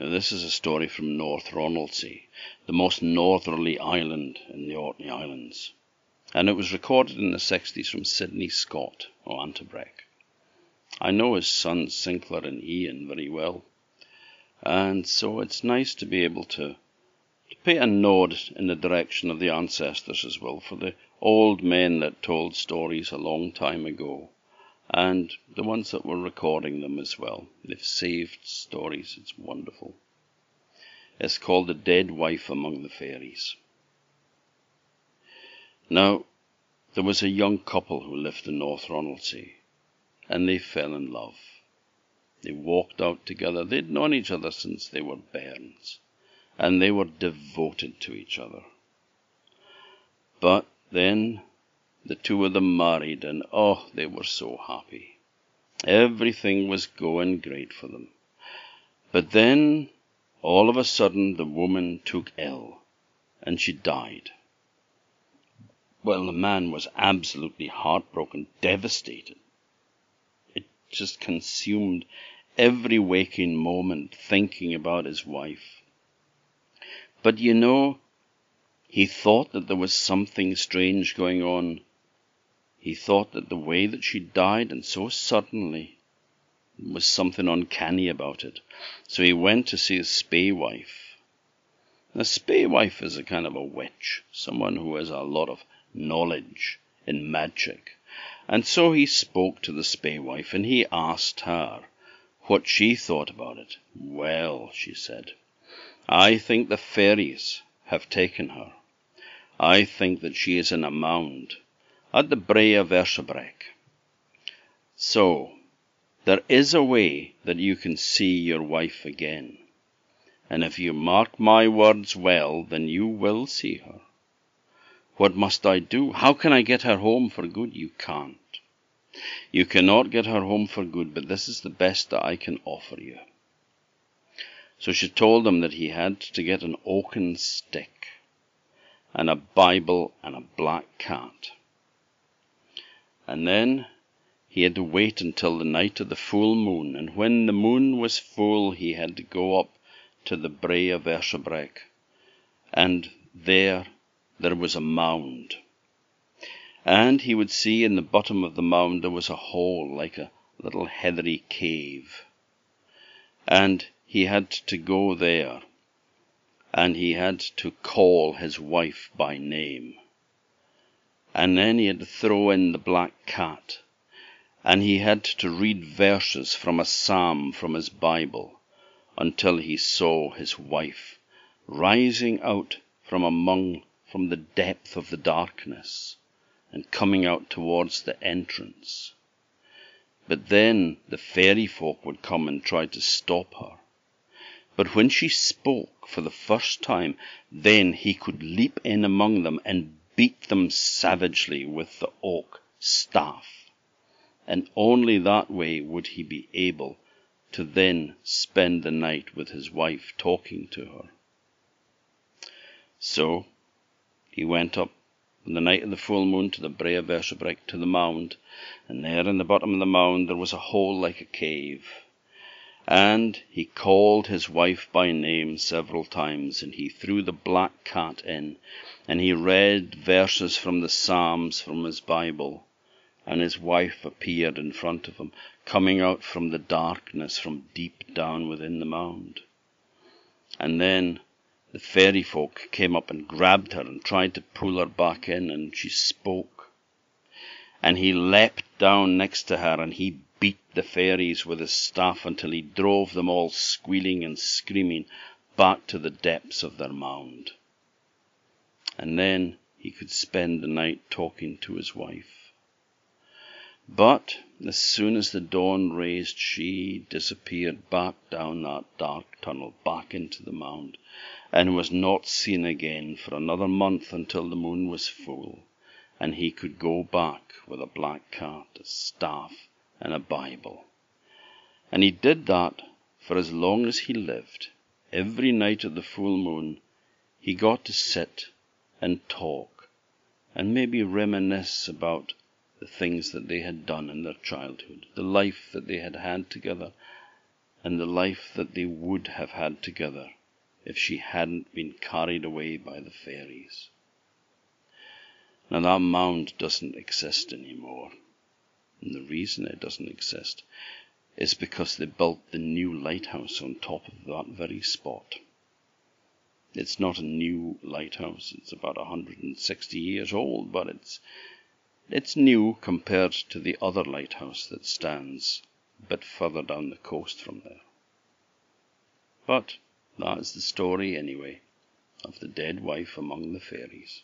Now, this is a story from North Ronaldsay, the most northerly island in the Orkney Islands. And it was recorded in the 60s from Sidney Scott or Antabreck. I know his sons Sinclair and Ian very well. And so it's nice to be able to, to pay a nod in the direction of the ancestors as well, for the old men that told stories a long time ago and the ones that were recording them as well. They've saved stories. It's wonderful. It's called The Dead Wife Among the Fairies. Now, there was a young couple who lived in North Ronaldsay, and they fell in love. They walked out together. They'd known each other since they were bairns, and they were devoted to each other. But then the two of them married, and oh, they were so happy. Everything was going great for them. But then, all of a sudden, the woman took ill, and she died. Well, the man was absolutely heartbroken, devastated. It just consumed every waking moment thinking about his wife. But you know, he thought that there was something strange going on he thought that the way that she died, and so suddenly, was something uncanny about it. So he went to see a spae wife. A spae wife is a kind of a witch, someone who has a lot of knowledge in magic. And so he spoke to the spae wife, and he asked her what she thought about it. Well, she said, I think the fairies have taken her. I think that she is in a mound at the Brae of Vershabrek. So, there is a way that you can see your wife again. And if you mark my words well, then you will see her. What must I do? How can I get her home for good? You can't. You cannot get her home for good, but this is the best that I can offer you. So she told him that he had to get an oaken stick, and a Bible, and a black cat. And then he had to wait until the night of the full moon, and when the moon was full he had to go up to the Brae of Vershabrek, and there there was a mound. And he would see in the bottom of the mound there was a hole like a little heathery cave. And he had to go there, and he had to call his wife by name and then he had to throw in the black cat, and he had to read verses from a psalm from his Bible until he saw his wife rising out from among from the depth of the darkness and coming out towards the entrance. But then the fairy folk would come and try to stop her. But when she spoke for the first time, then he could leap in among them and beat them savagely with the oak staff, and only that way would he be able to then spend the night with his wife talking to her. So he went up on the night of the full moon to the Brae of Vershabrek to the mound, and there in the bottom of the mound there was a hole like a cave. And he called his wife by name several times, and he threw the black cat in, and he read verses from the Psalms from his Bible, and his wife appeared in front of him, coming out from the darkness from deep down within the mound. And then the fairy folk came up and grabbed her and tried to pull her back in, and she spoke. And he leapt down next to her, and he beat the fairies with his staff until he drove them all squealing and screaming back to the depths of their mound and then he could spend the night talking to his wife. But as soon as the dawn raised, she disappeared back down that dark tunnel, back into the mound, and was not seen again for another month until the moon was full, and he could go back with a black cat, a staff, and a Bible. And he did that for as long as he lived. Every night of the full moon, he got to sit and talk, and maybe reminisce about the things that they had done in their childhood, the life that they had had together, and the life that they would have had together if she hadn't been carried away by the fairies. Now that mound doesn't exist anymore. And the reason it doesn't exist is because they built the new lighthouse on top of that very spot. It's not a new lighthouse. It's about 160 years old, but it's, it's new compared to the other lighthouse that stands a bit further down the coast from there. But that is the story, anyway, of the dead wife among the fairies.